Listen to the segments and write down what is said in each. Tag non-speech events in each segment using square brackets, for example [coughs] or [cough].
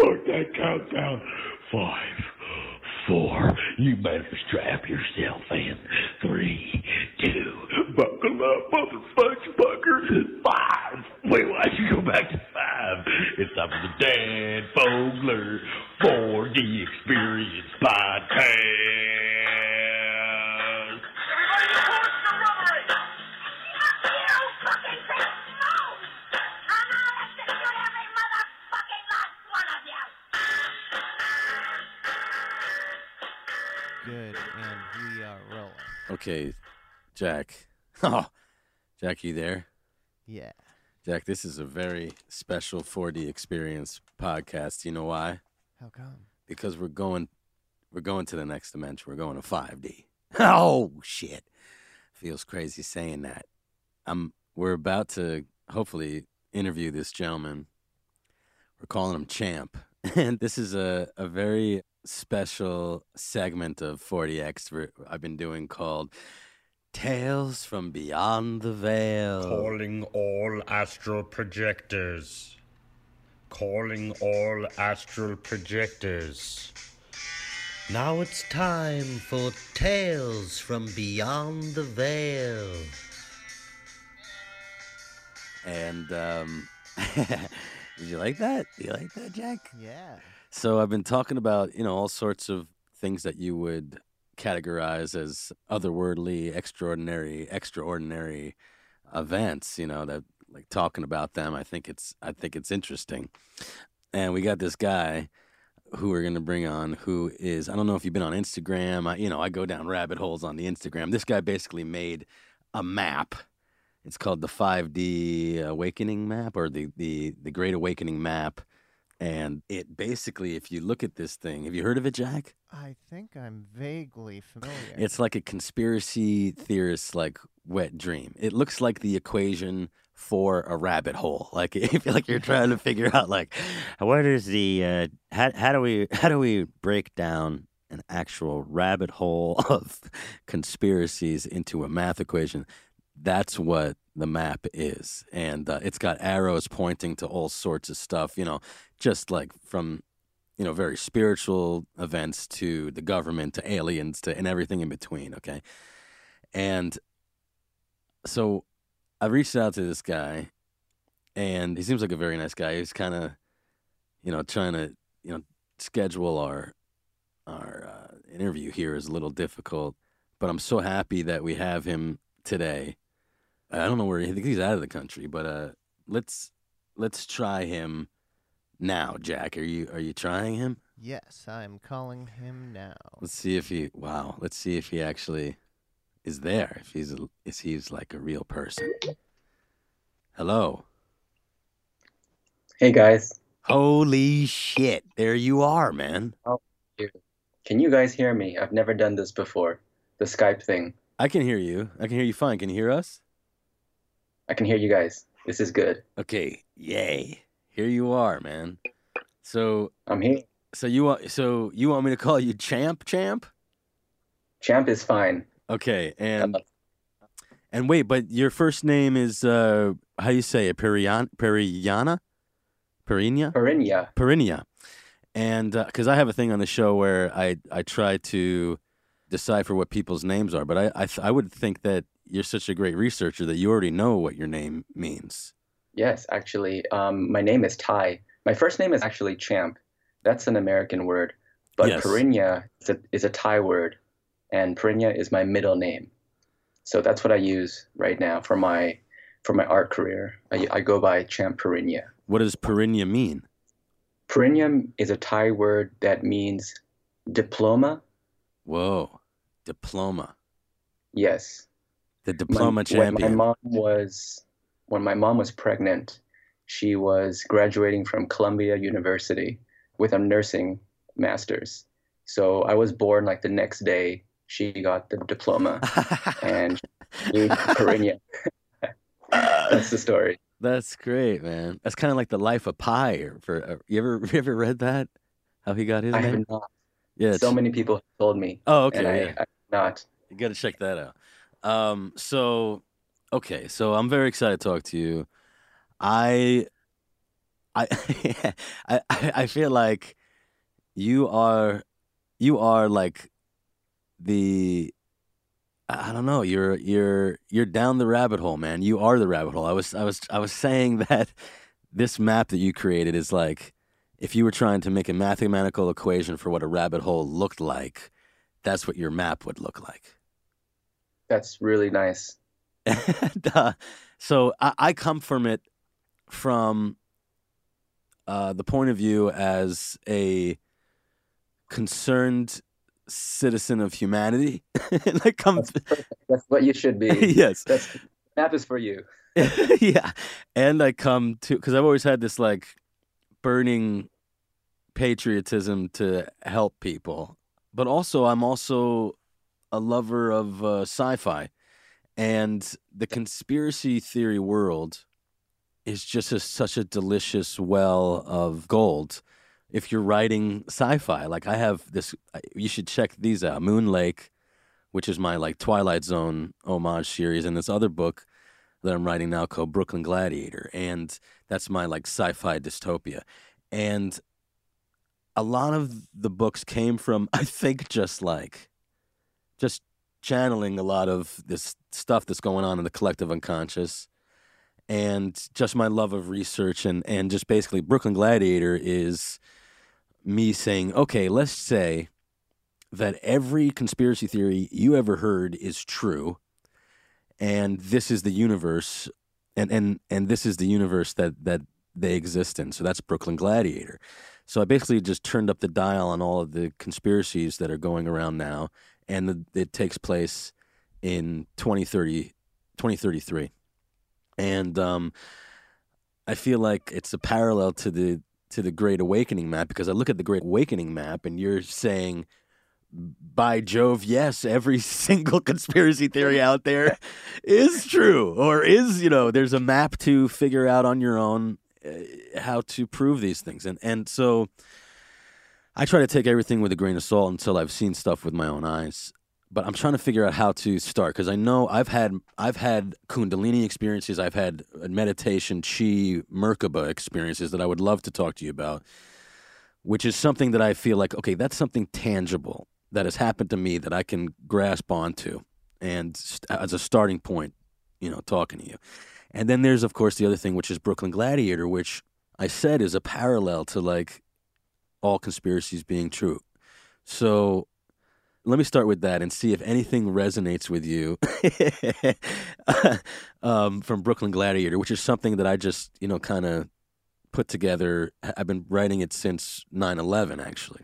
Start that countdown. Five, four. You better strap yourself in. Three, two. Buckle up, motherfucker, fucker. Five. Wait, why'd you go back to five? It's time for the Dan Fogler 4D Experience Podcast. Okay, Jack. [laughs] Oh, Jack, you there? Yeah. Jack, this is a very special 4D experience podcast. You know why? How come? Because we're going we're going to the next dimension. We're going to 5D. [laughs] Oh shit. Feels crazy saying that. I'm we're about to hopefully interview this gentleman. We're calling him Champ. [laughs] And this is a, a very special segment of 4DX we're- I've been doing called Tales from Beyond the Veil. Calling all astral projectors. Calling all astral projectors. Now it's time for Tales from Beyond the Veil. And um, [laughs] did you like that? Do you like that, Jack? Yeah. So I've been talking about, you know, all sorts of things that you would categorize as otherworldly, extraordinary, extraordinary events, you know, that like talking about them, I think it's I think it's interesting. And we got this guy who we're going to bring on who is I don't know if you've been on Instagram, I, you know, I go down rabbit holes on the Instagram. This guy basically made a map. It's called the 5D Awakening map or the the the Great Awakening map. And it basically, if you look at this thing, have you heard of it, Jack? I think I'm vaguely familiar. It's like a conspiracy theorist like wet dream. It looks like the equation for a rabbit hole. [laughs] Like if like you're trying to figure out like what is the uh, how how do we how do we break down an actual rabbit hole [laughs] of conspiracies into a math equation? That's what the map is, and uh, it's got arrows pointing to all sorts of stuff. You know, just like from you know, very spiritual events to the government to aliens to and everything in between. Okay. And so I reached out to this guy and he seems like a very nice guy. He's kind of, you know, trying to, you know, schedule our, our uh, interview here is a little difficult, but I'm so happy that we have him today. I don't know where he, I think he's out of the country, but uh, let's, let's try him now, Jack. Are you, are you trying him? yes, I'm calling him now. Let's see if he. Wow. Let's see if he actually is there. If he's a, if he's like a real person. Hello. Hey guys, Holy shit! There you are, man. Oh, can you guys hear me? I've never done this before. The Skype thing. I can hear you. I can hear you fine. Can you hear us? I can hear you guys. This is good. Okay. Yay. Here you are, man. So, I'm here. so you want, so you want me to call you Champ, Champ? Champ is fine. Okay. And and wait, but your first name is uh how you say it? Perian, Periana, Perinia. Perinia. Perinia. And because I have a thing on the show where I, I try to decipher what people's names are, but I, I, th- I would think that you're such a great researcher that you already know what your name means. Yes, actually, um, my name is Ty. My first name is actually Champ. That's an American word, but Yes. Perinia is a, is a Thai word, and Perinia is my middle name. So that's what I use right now for my for my art career. I, I go by Champ Perinia. What does Perinia mean? Perinia is a Thai word that means diploma. Whoa, diploma. Yes, The My- diploma when champion. my mom was when my mom was pregnant, she was graduating from Columbia University with a nursing master's. So I was born like the next day she got the diploma and she. [laughs] [laughs] That's the story. That's great, man. That's kind of like the life of Pi. Or for uh, you ever [laughs] you ever read that? How he got his I name? have not. Yeah. it's- So many people have told me. oh, okay. and I. I not. You got to check that out. Um, so, okay, so I'm very excited to talk to you. I I, [laughs] I I feel like you are you are like the I don't know. You're you're you're down the rabbit hole, man. You are the rabbit hole. I was I was I was saying [laughs] that this map that you created is like if you were trying to make a mathematical equation for what a rabbit hole looked like, that's what your map would look like. That's really nice. [laughs] and, uh, so I, I come from it from uh, the point of view as a concerned citizen of humanity. and I come, That's. That's what you should be. [laughs] yes, That's map is for you. [laughs] yeah, and I come to because I've always had this like burning patriotism to help people, but also I'm also a lover of uh, sci-fi, and the conspiracy theory world is just a, such a delicious well of gold. If you're writing sci-fi, like I have this, you should check these out: Moon Lake, which is my like Twilight Zone homage series, and this other book that I'm writing now called Brooklyn Gladiator, and that's my like sci-fi dystopia. And a lot of the books came from [laughs] I think just like just channeling a lot of this stuff that's going on in the collective unconscious and just my love of research and and just basically Brooklyn Gladiator is me saying, okay, let's say that every conspiracy theory you ever heard is true and this is the universe and and and this is the universe that that they exist in. So that's brooklyn gladiator. So i basically just turned up the dial on all of the conspiracies that are going around now and the, it takes place in 2030 2033 and um i feel like it's a parallel to the to the great awakening map because i look at the great awakening map and you're saying by Jove, yes, every [laughs] single conspiracy theory out there is true or is, you know, there's a map to figure out on your own uh, how to prove these things. And and so I try to take everything with a grain of salt until I've seen stuff with my own eyes. But I'm trying to figure out how to start because I know I've had I've had Kundalini experiences, I've had meditation, Chi, Merkaba experiences that I would love to talk to you about, which is something that I feel like okay, that's something tangible that has happened to me that I can grasp onto and st- as a starting point, you know, talking to you. And then there's of course the other thing which is Brooklyn Gladiator, which I said is a parallel to like all conspiracies being true. So let me start with that and see if anything resonates with you [laughs] um, from Brooklyn Gladiator, which is something that I just, you know, kind of put together. I've been writing it since 9 11, actually.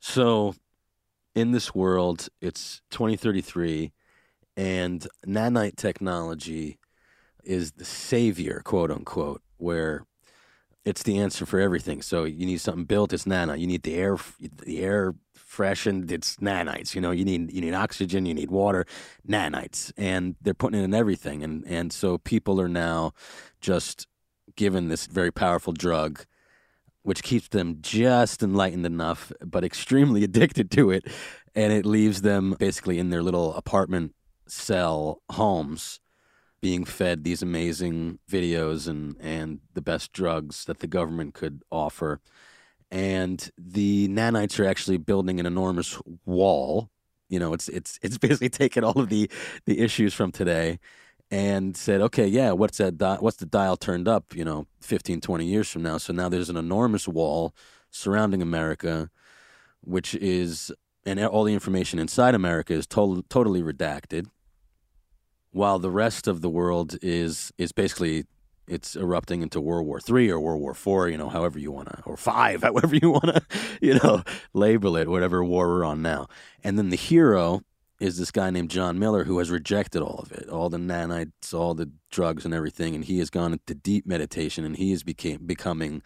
So in this world, it's 2033, and nanite technology is the savior, quote unquote, where it's the answer for everything. So you need something built, it's nano. You need the air, the air freshened, it's nanites. You know, you need you need oxygen, you need water, nanites, and they're putting it in everything. And and so people are now just given this very powerful drug which keeps them just enlightened enough, but extremely [laughs] addicted to it. And it leaves them basically in their little apartment cell homes being fed these amazing videos and, and the best drugs that the government could offer. And the nanites are actually building an enormous wall. You know, it's it's it's [laughs] basically taken all of the the issues from today and said, okay, yeah, what's that? Di- what's the dial turned up? You know, 15, 20 years from now. So now there's an enormous wall surrounding America, which is, and all the information inside America is to- totally redacted, while the rest of the world is is basically it's erupting into World War Three or World War Four, you know, however you want to, or five, [laughs] however you want to, you know, label it, whatever war we're on now. And then the hero is this guy named John Miller who has rejected all of it, all the nanites, all the drugs and everything, and he has gone into deep meditation and he is became becoming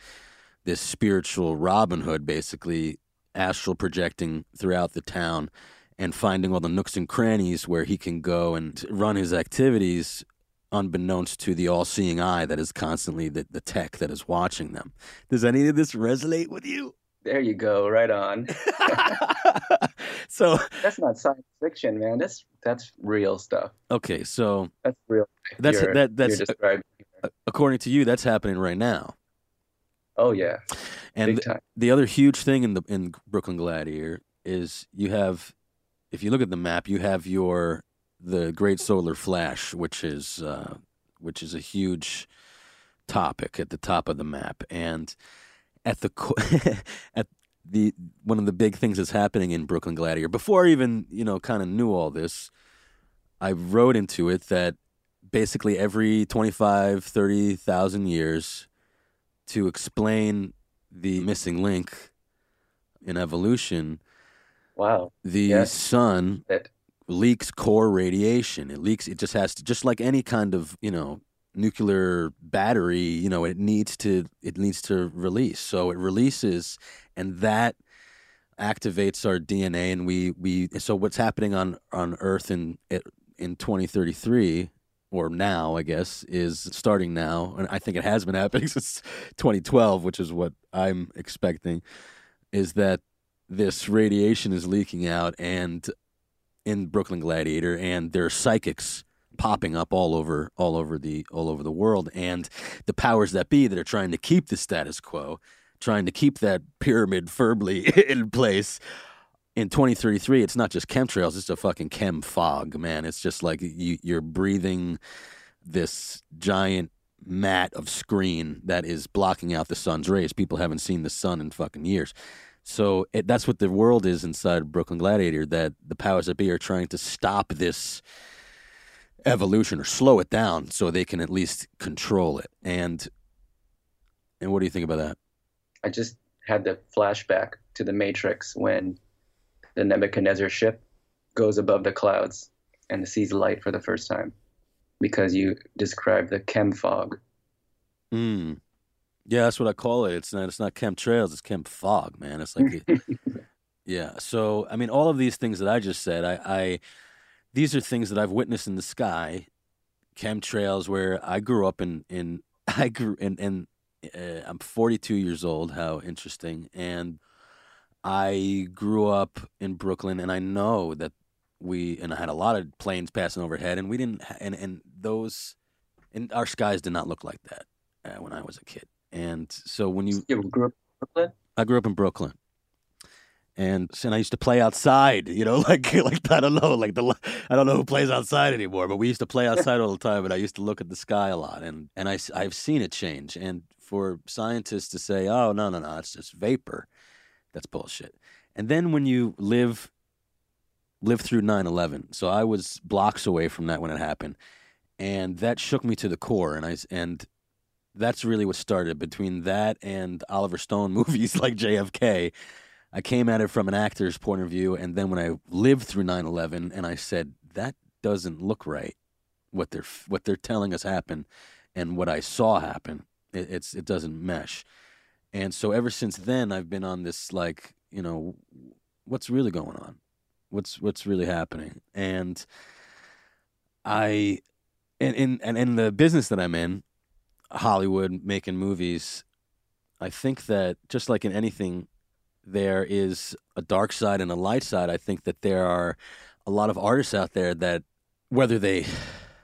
this spiritual Robin Hood, basically astral projecting throughout the town and finding all the nooks and crannies where he can go and run his activities unbeknownst to the all-seeing eye that is constantly the, the tech that is watching them. Does any of this resonate with you? There you go, right on. [laughs] [laughs] so That's not science fiction, man. That's that's real stuff. okay, so That's real. That's- that- that's- according to you, that's happening right now. Oh yeah, And time. the other huge thing in the in Brooklyn Gladiator is you have, if you look at the map, you have your the Great Solar Flash, which is uh, which is a huge topic at the top of the map, and at the co- [laughs] at the one of the big things that's happening in Brooklyn Gladiator. Before I even you know kind of knew all this, I wrote into it that basically every 25, 30,000 years to explain the missing link in evolution, Wow. the Yes. sun That leaks core radiation. It leaks. It just has to, just like any kind of you know nuclear battery. You know, it needs to it needs to release. So it releases, and that activates our DNA. And we we so what's happening on on Earth in eh, in 2033 or now, I guess, is starting now, and I think it has been happening [laughs] since 2012, which is what I'm expecting. Is that this radiation is leaking out, and in Brooklyn Gladiator, and there are psychics popping up all over all over the all over the world, and the powers that be that are trying to keep the status quo, trying to keep that pyramid firmly [laughs] in place. In 2033, it's not just chemtrails; it's a fucking chem fog, man. It's just like you, you're breathing this giant mat of screen that is blocking out the sun's rays. People haven't seen the sun in fucking years. So it, that's what the world is inside Brooklyn Gladiator. That the powers that be are trying to stop this evolution or slow it down, so they can at least control it. And and what do you think about that? I just had the flashback to the Matrix when the Nebuchadnezzar ship goes above the clouds and sees light for the first time because you described the chem fog. Mm. Yeah, that's what I call it. It's not it's not chemtrails, it's chem fog, man. It's like [laughs] Yeah. So I mean all of these things that I just said, I, I these are things that I've witnessed in the sky. Chemtrails where I grew up in in [laughs] I grew in and uh, I'm 42 years old. How interesting. And I grew up in Brooklyn and I know that we and I had a lot of planes passing overhead and we didn't and and those and our skies did not look like that uh, when I was a kid. And so when you You grew up in Brooklyn? I grew up in Brooklyn. And, and I used to play outside, you know, [laughs] like like I don't know, like the I don't know who plays outside anymore, but we used to play outside all the time, and I used to look at the sky a lot, and and I I've seen it change. And for scientists to say, oh no no no, it's just vapor, that's bullshit. And then when you live live through 9/11, so I was blocks away from that when it happened, and that shook me to the core, and I and that's really what started between that and Oliver Stone [laughs] movies like JFK. I came at it from an actor's point of view, and then when I lived through 9/11, and I said that doesn't look right, what they're what they're telling us happened, and what I saw happen, it, it's it doesn't mesh, and so ever since then I've been on this like you know, what's really going on, what's what's really happening, and I, and in and in the business that I'm in, Hollywood making movies, I think that just like in anything, there is a dark side and a light side. I think that there are a lot of artists out there that whether they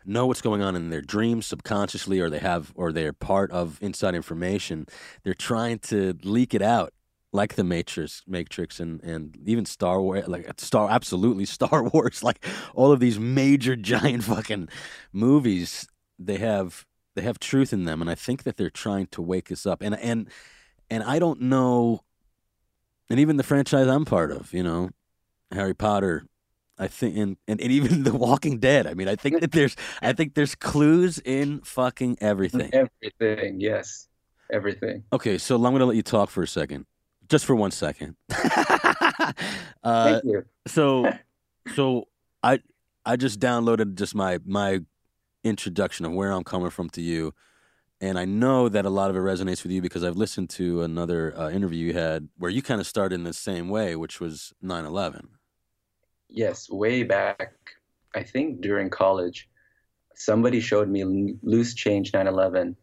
know what's going on in their dreams subconsciously or they have or they're part of inside information, they're trying to leak it out. Like the Matrix, Matrix, and, and even Star Wars, like Star, absolutely [laughs] Star Wars, like all of these major [laughs] giant fucking movies, they have they have truth in them, and I think that they're trying to wake us up. And and and I don't know, and even the franchise I'm part of, you know, Harry Potter, I think, and, and, and even [laughs] The Walking Dead. I mean, I think that there's I think there's clues in fucking everything. Everything, yes. Everything. Okay, so I'm gonna let you talk for a second, just for one second. [laughs] uh, Thank you. so [laughs] so I I just downloaded just my my introduction of where I'm coming from to you, and I know that a lot of it resonates with you because I've listened to another uh, interview you had where you kind of started in the same way, which was 9/11. Yes, way back, I think during college, somebody showed me Loose Change 9/11,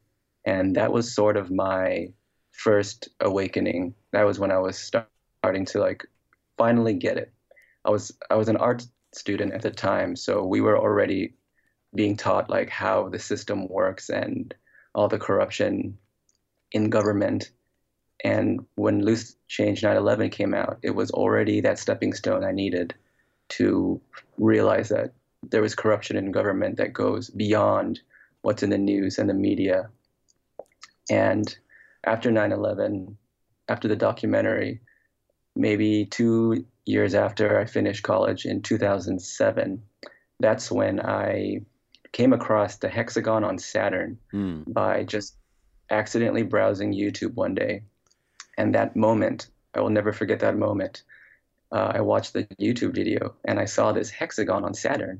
and that was sort of my first awakening. That was when I was start- starting to like finally get it. I was I was an art student at the time, so we were already being taught like how the system works and all the corruption in government And when Loose Change 9/11 came out, it was already that stepping stone I needed to realize that there was corruption in government that goes beyond what's in the news and the media. And after 9/11, after the documentary, maybe two years after I finished college in 2007, that's when I came across the hexagon on Saturn Hmm. by just accidentally browsing YouTube one day. And that moment, I will never forget that moment. Uh, I watched the YouTube video and I saw this hexagon on Saturn.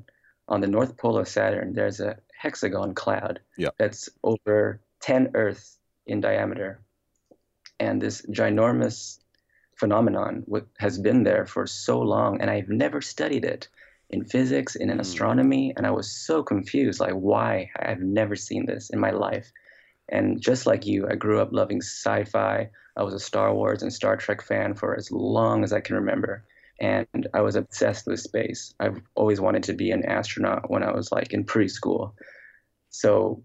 On the North Pole of Saturn, there's a hexagon cloud Yeah. that's over 10 Earths in diameter. And this ginormous phenomenon has been there for so long, and I've never studied it in physics and in Mm. astronomy. And I was so confused like, why? I've never seen this in my life. And just like you, I grew up loving sci fi. I was a Star Wars and Star Trek fan for as long as I can remember. And I was obsessed with space. I've always wanted to be an astronaut when I was like in preschool. So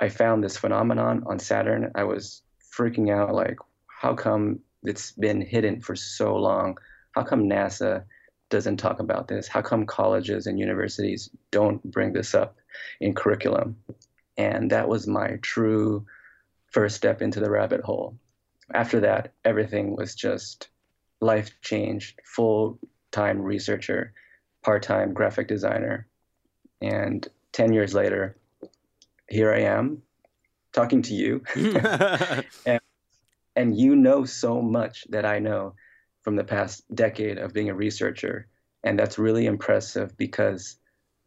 I found this phenomenon on Saturn. I was freaking out like, how come it's been hidden for so long? How come NASA doesn't talk about this? How come colleges and universities don't bring this up in curriculum? And that was my true first step into the rabbit hole. After that, everything was just life changed, full time researcher, part time graphic designer. And 10 years later, here I am talking to you. [laughs] [laughs] and you know so much that I know from the past decade of being a researcher. And that's really impressive because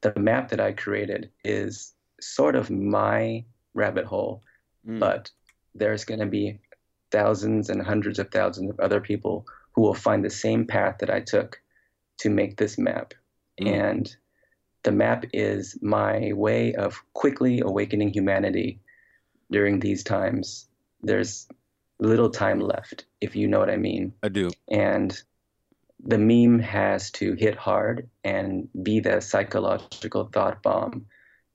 the map that I created is sort of my rabbit hole, Mm. but there's going to be thousands and hundreds of thousands of other people who will find the same path that I took to make this map. Mm. And the map is my way of quickly awakening humanity during these times. There's little time left, if you know what I mean. I do. And the meme has to hit hard and be the psychological thought bomb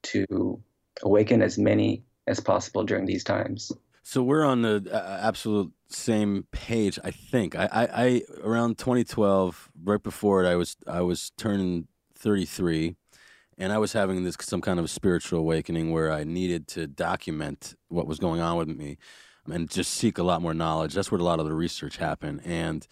to awaken as many as possible during these times. So we're on the uh, absolute same page, I think. I, I, I around 2012, right before it, I was I was turning 33, and I was having this some kind of spiritual awakening where I needed to document what was going on with me, and just seek a lot more knowledge. That's where a lot of the research happened, and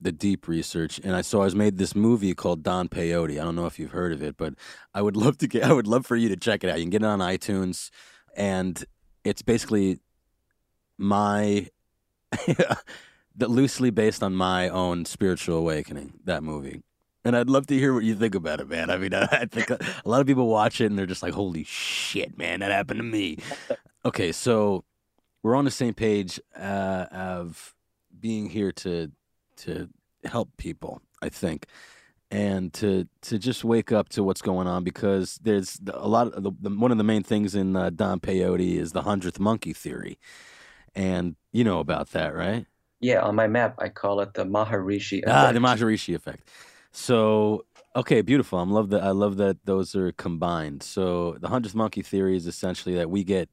the deep research. And I so I was made this movie called Don Peyote. I don't know if you've heard of it, but I would [laughs] love to get. I would love for you to check it out. You can get it on iTunes, and it's basically my [laughs] that loosely based on my own spiritual awakening that movie and i'd love to hear what you think about it man i mean i, [laughs] I think a lot of people watch it and they're just like holy shit man that happened to me okay so we're on the same page uh, of being here to to help people i think and to to just wake up to what's going on because there's a lot of the, the, one of the main things in uh, Don Peyote is the hundredth monkey theory, and you know about that, right? Yeah, on my map, I call it the Maharishi effect. Ah, the Maharishi effect. So okay, beautiful. I love that. I love that those are combined. So the hundredth monkey theory is essentially that we get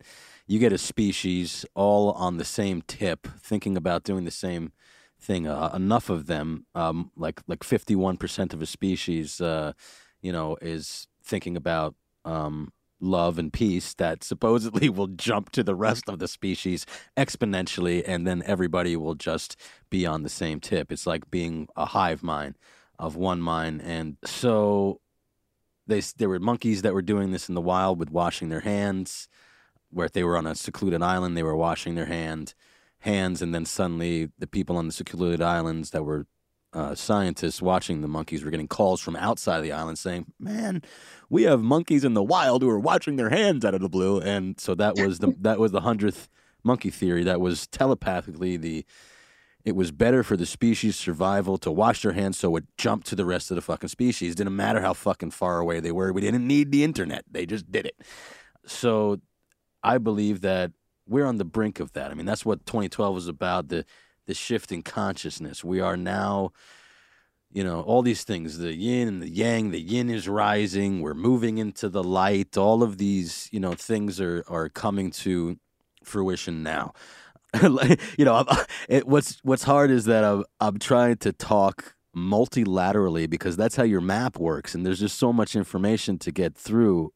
you get a species all on the same tip, thinking about doing the same thing. Uh, enough of them, um, like like fifty one percent of a species, uh, you know, is thinking about um, love and peace that [laughs] supposedly will jump to the rest of the species exponentially, and then everybody will just be on the same tip. It's like being a hive mind of one mind, and so they there were monkeys that were doing this in the wild with washing their hands, where if they were on a secluded island, they were washing their hand hands, and then suddenly the people on the secluded islands that were uh, scientists watching the monkeys were getting calls from outside the island saying, "Man, we have monkeys in the wild who are washing their hands out of the blue." And so that was the [laughs] that was the hundredth monkey theory. That was telepathically the it was better for the species survival to wash their hands so it jumped to the rest of the fucking species. Didn't matter how fucking far away they were. We didn't need the internet. They just did it. So I believe that we're on the brink of that. I mean, that's what 2012 was about the the shift in consciousness. We are now, you know, all these things the yin and the yang. The yin is rising. We're moving into the light. All of these, you know, things are, are coming to fruition now. [laughs] You know, [laughs] it, what's what's hard is that I'm I'm trying to talk multilaterally because that's how your map works, and there's just so much information to get through.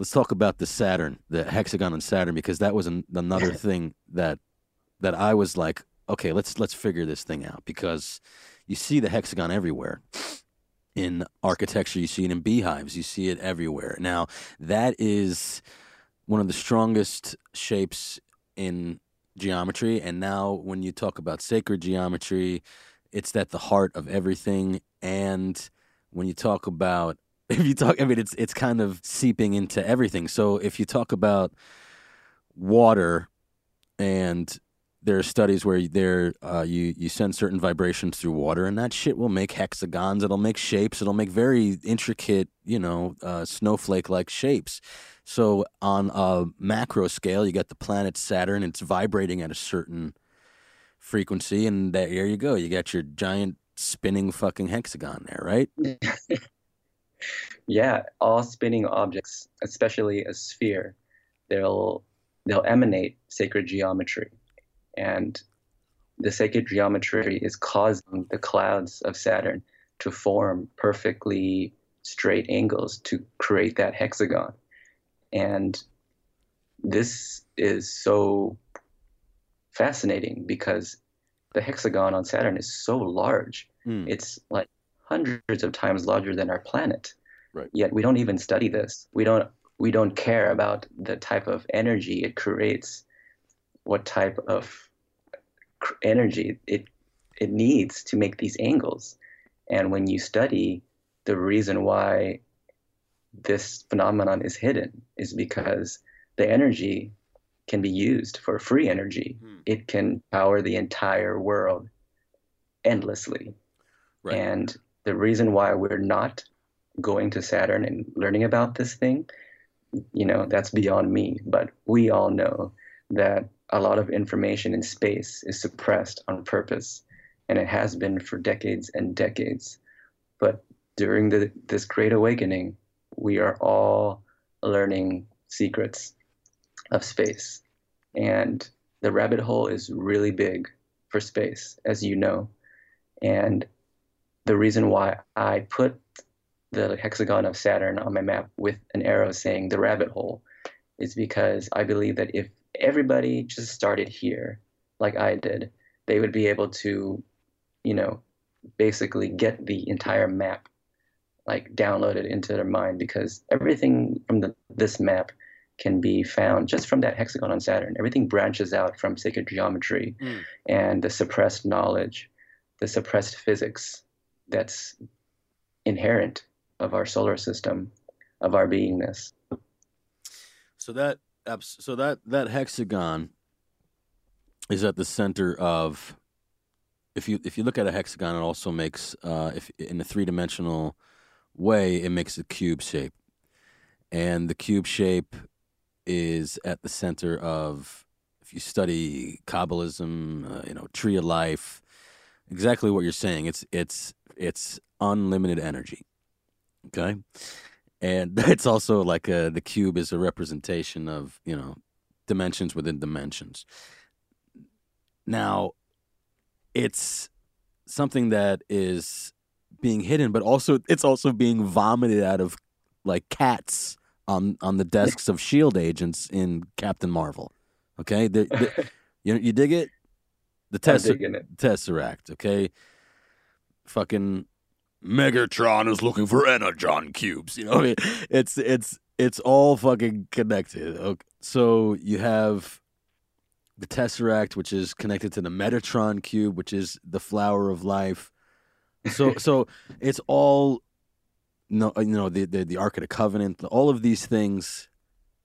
Let's talk about the Saturn, the hexagon on Saturn, because that was an, another [laughs] thing that that I was like, okay, let's let's figure this thing out because you see the hexagon everywhere in architecture, you see it in beehives, you see it everywhere. Now that is one of the strongest shapes in geometry, and now when you talk about sacred geometry, it's at the heart of everything. And when you talk about [laughs] if you talk, I mean, it's it's kind of seeping into everything. So if you talk about water and there are studies where there uh, you you send certain vibrations through water, and that shit will make hexagons. It'll make shapes. It'll make very intricate, you know, uh, snowflake like shapes. So on a macro scale, you got the planet Saturn. It's vibrating at a certain frequency, and there you go. You got your giant spinning fucking hexagon there, right? [laughs] Yeah, all spinning objects, especially a sphere, they'll they'll emanate sacred geometry. And the sacred geometry is causing the clouds of Saturn to form perfectly straight angles to create that hexagon. And this is so fascinating because the hexagon on Saturn is so large. Hmm. It's like hundreds of times larger than our planet. Right. Yet we don't even study this. We don't we don't care about the type of energy it creates, what type of cr- energy it it needs to make these angles. And when you study the reason why this phenomenon is hidden is because the energy can be used for free energy. Hmm. It can power the entire world endlessly. Right. And the reason why we're not going to Saturn and learning about this thing, you know, that's beyond me. But we all know that a lot of information in space is suppressed on purpose, and it has been for decades and decades. But during the, this great awakening, we are all learning secrets of space. And the rabbit hole is really big for space, as you know. And the reason why I put the hexagon of Saturn on my map with an arrow saying the rabbit hole is because I believe that if everybody just started here, like I did, they would be able to, you know, basically get the entire map like downloaded into their mind because everything from the, this map can be found just from that hexagon on Saturn. Everything branches out from sacred geometry Mm. and the suppressed knowledge, the suppressed physics that's inherent of our solar system, of our beingness. So that so that that hexagon is at the center of if you if you look at a hexagon, it also makes uh, if in a three dimensional way, it makes a cube shape, and the cube shape is at the center of if you study Kabbalism, uh, you know, tree of life, exactly what you're saying. It's it's it's unlimited energy. Okay, and [laughs] it's also like a, the cube is a representation of you know dimensions within dimensions. Now, it's something that is being hidden, but also it's also being vomited out of like cats on on the desks of Shield agents in Captain Marvel. Okay, the, the, [laughs] you you dig it? The I'm test digging it. Tesseract. Okay, fucking Megatron is looking for energon cubes. You know, what I mean, it's it's it's all fucking connected. Okay. So you have the Tesseract, which is connected to the Metatron cube, which is the flower of life. So [laughs] so it's all no you know the the, the Ark of the Covenant, all of these things.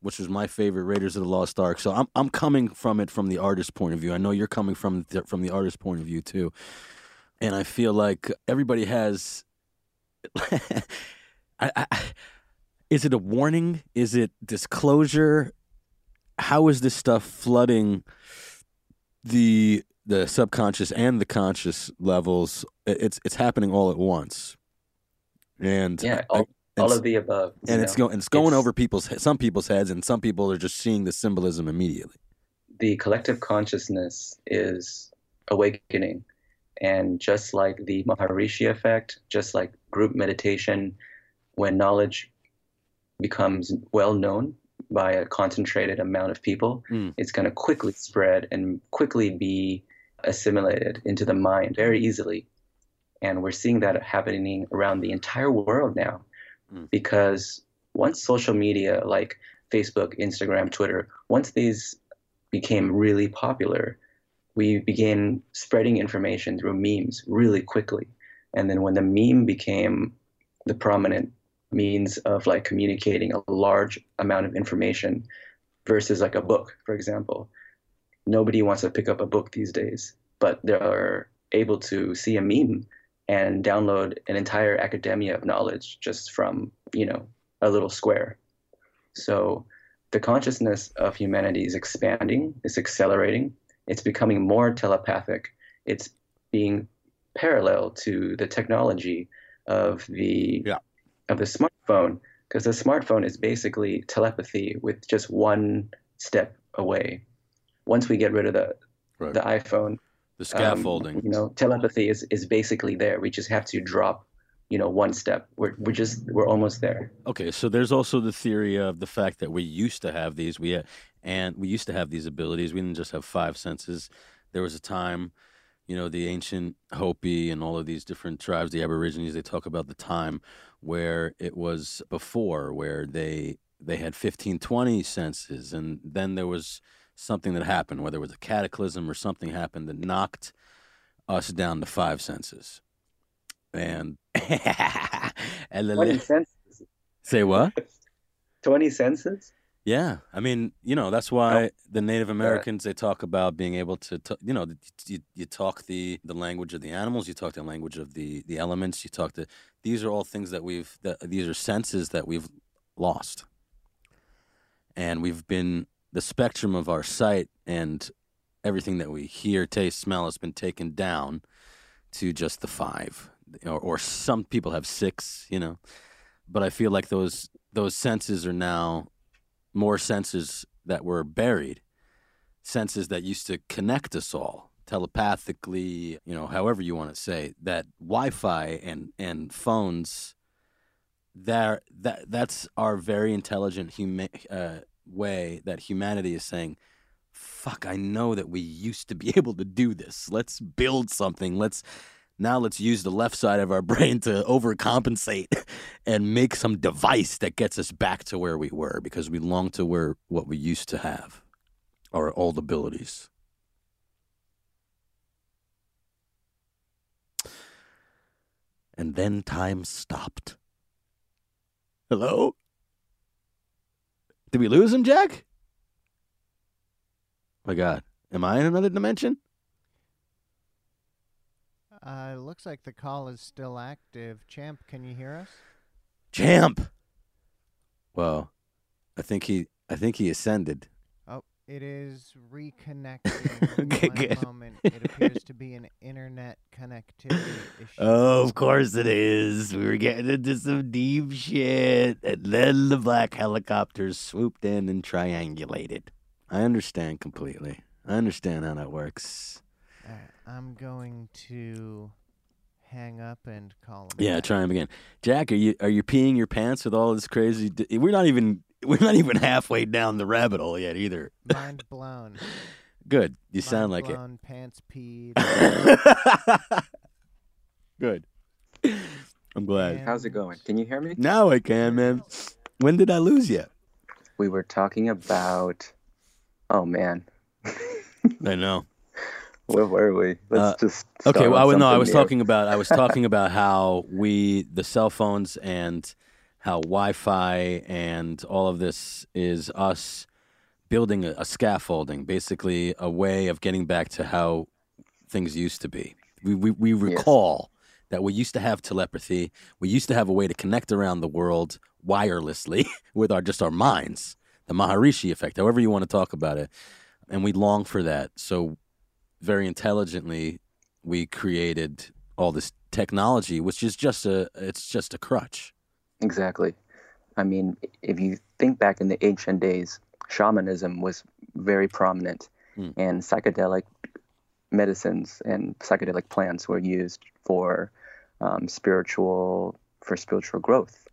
Which was my favorite Raiders of the Lost Ark. So I'm I'm coming from it from the artist point of view. I know you're coming from the, from the artist's point of view too and I feel like everybody has. [laughs] I, I, is it a warning? Is it disclosure? How is this stuff flooding the the subconscious and the conscious levels? It's it's happening all at once, and Yeah, all, and all of the above. and it's know. going it's going It's- over people's some people's heads, and some people are just seeing the symbolism immediately. the collective consciousness is awakening. And just like the Maharishi effect, just like group meditation, when knowledge becomes well known by a concentrated amount of people, Mm. it's going to quickly spread and quickly be assimilated into the mind very easily. And we're seeing that happening around the entire world now Mm. because once social media like Facebook, Instagram, Twitter, once these became really popular, we began spreading information through memes really quickly. And then when the meme became the prominent means of like communicating a large amount of information versus like a book, for example, nobody wants to pick up a book these days, but they're able to see a meme and download an entire academia of knowledge just from, you know, a little square. So the consciousness of humanity is expanding, it's accelerating, it's becoming more telepathic, it's being parallel to the technology of the Yeah. of the smartphone because the smartphone is basically telepathy with just one step away. Once we get rid of the Right. the iPhone, The um, scaffolding. you know, telepathy is, is basically there. We just have to drop, you know, one step. We're we're just we're almost there. Okay, so there's also the theory of the fact that we used to have these, we and we used to have these abilities. We didn't just have five senses. There was a time, you know, the ancient Hopi and all of these different tribes, the Aborigines, they talk about the time where it was before, where they they had 15, 20 senses, and then there was something that happened, whether it was a cataclysm or something happened that knocked us down to five senses. And [laughs] and then Twenty [laughs] senses. say what? Twenty senses. Yeah, I mean, you know, that's why oh. the Native Americans they talk about being able to, t- you know, you, you talk the the language of the animals, you talk the language of the the elements, you talk the. These are all things that we've. That, these are senses that we've lost, and we've been the spectrum of our sight and everything that we hear, taste, smell has been taken down to just the five, or, or some people have six, you know. But I feel like those those senses are now more senses that were buried, senses that used to connect us all telepathically, you know, however you want to say that Wi-Fi and and phones. That that that's our very intelligent huma- uh, way that humanity is saying, "Fuck, I know that we used to be [laughs] able to do this. Let's build something. Let's." Now let's use the left side of our [laughs] brain to overcompensate [laughs] and make some device that gets us back to where we were because we long to where what we used to have, our old abilities. And then time stopped. Hello? Did we lose him, Jack? my God. Am I in another dimension? Uh, it looks like the call is still active. Champ, can you hear us? Champ. Well, I think he I think he ascended. It is [laughs] reconnecting. Okay, good. moment. It appears to be an internet connectivity [laughs] issue. Oh, of course it is. We were getting into some deep shit. And then the black helicopters swooped in and triangulated. I understand completely. I understand how that works. Alright, I'm going to hang up and call him. Yeah, back. try him again. Jack, are you are you peeing your pants with all this crazy? d- We're not even [laughs] we're not even halfway down the rabbit hole yet either. Mind blown. [laughs] Good. You sound Mind like it. Pants peed. [laughs] Good. I'm glad. How's it going? Can you hear me? Now I can, man. When did I lose you? We were talking about. Oh man, I know. where were we? Let's Uh, just. Okay, well, I on was, no, I was new. talking about I was talking about how we the cell phones and how Wi-Fi and all of this is us building a, a scaffolding, basically a way of getting back to how things used to be. We we, we recall that we used to have telepathy. We used to have a way to connect around the world wirelessly [laughs] with our just our minds, the Maharishi effect, however you want to talk about it, and we long for that. So very intelligently we created all this technology which is just a it's just a crutch Exactly. I mean, if you think back in the ancient days, shamanism was very prominent, Mm. and psychedelic medicines and psychedelic plants were used for um, spiritual for spiritual growth.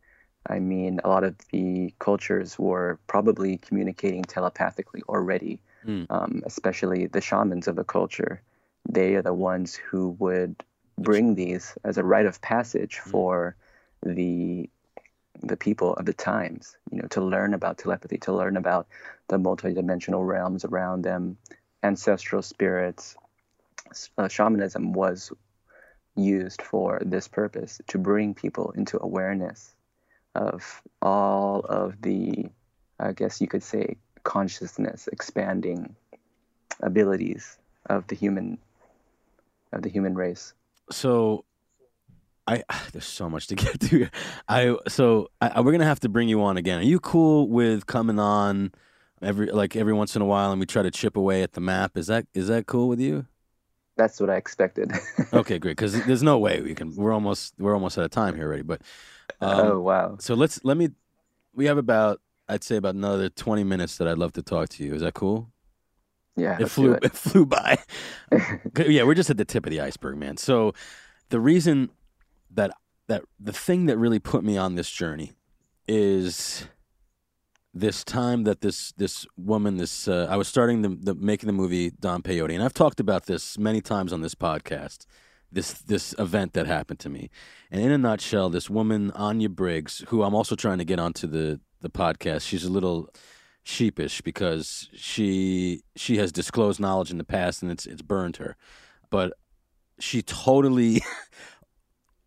I mean, a lot of the cultures were probably communicating telepathically already, Mm. um, especially the shamans of a culture. They are the ones who would bring these as a rite of passage Mm. for the the people of the times. You know, to learn about telepathy, to learn about the multidimensional realms around them, ancestral spirits. Uh, shamanism was used for this purpose to bring people into awareness of all of the, I guess you could say, consciousness expanding abilities of the human of the human race. So, I [sighs] there's so much to [laughs] get to. I so I, we're gonna have to bring you on again. Are you cool with coming on every like every once in a while and we try to chip away at the map? Is that is that cool with you? That's what I expected. [laughs] Okay, great. Because there's no way we can. We're almost we're almost out of time here already. But um, oh wow. so let's let me. We have about I'd say about another 20 minutes that I'd love to talk to you. Is that cool? Yeah. it flew it. it flew by. [laughs] yeah, we're just at the tip of the iceberg, man. So the reason that that the thing that really put me on this journey is this time that this this woman this uh, I was starting the, the making the movie Don Peyote. And I've talked about this many times on this podcast this this event that happened to me. And in a nutshell this woman Anya Briggs who I'm also trying to get onto the the podcast she's a little sheepish because she she has disclosed knowledge in the past and it's it's burned her. But she totally [laughs]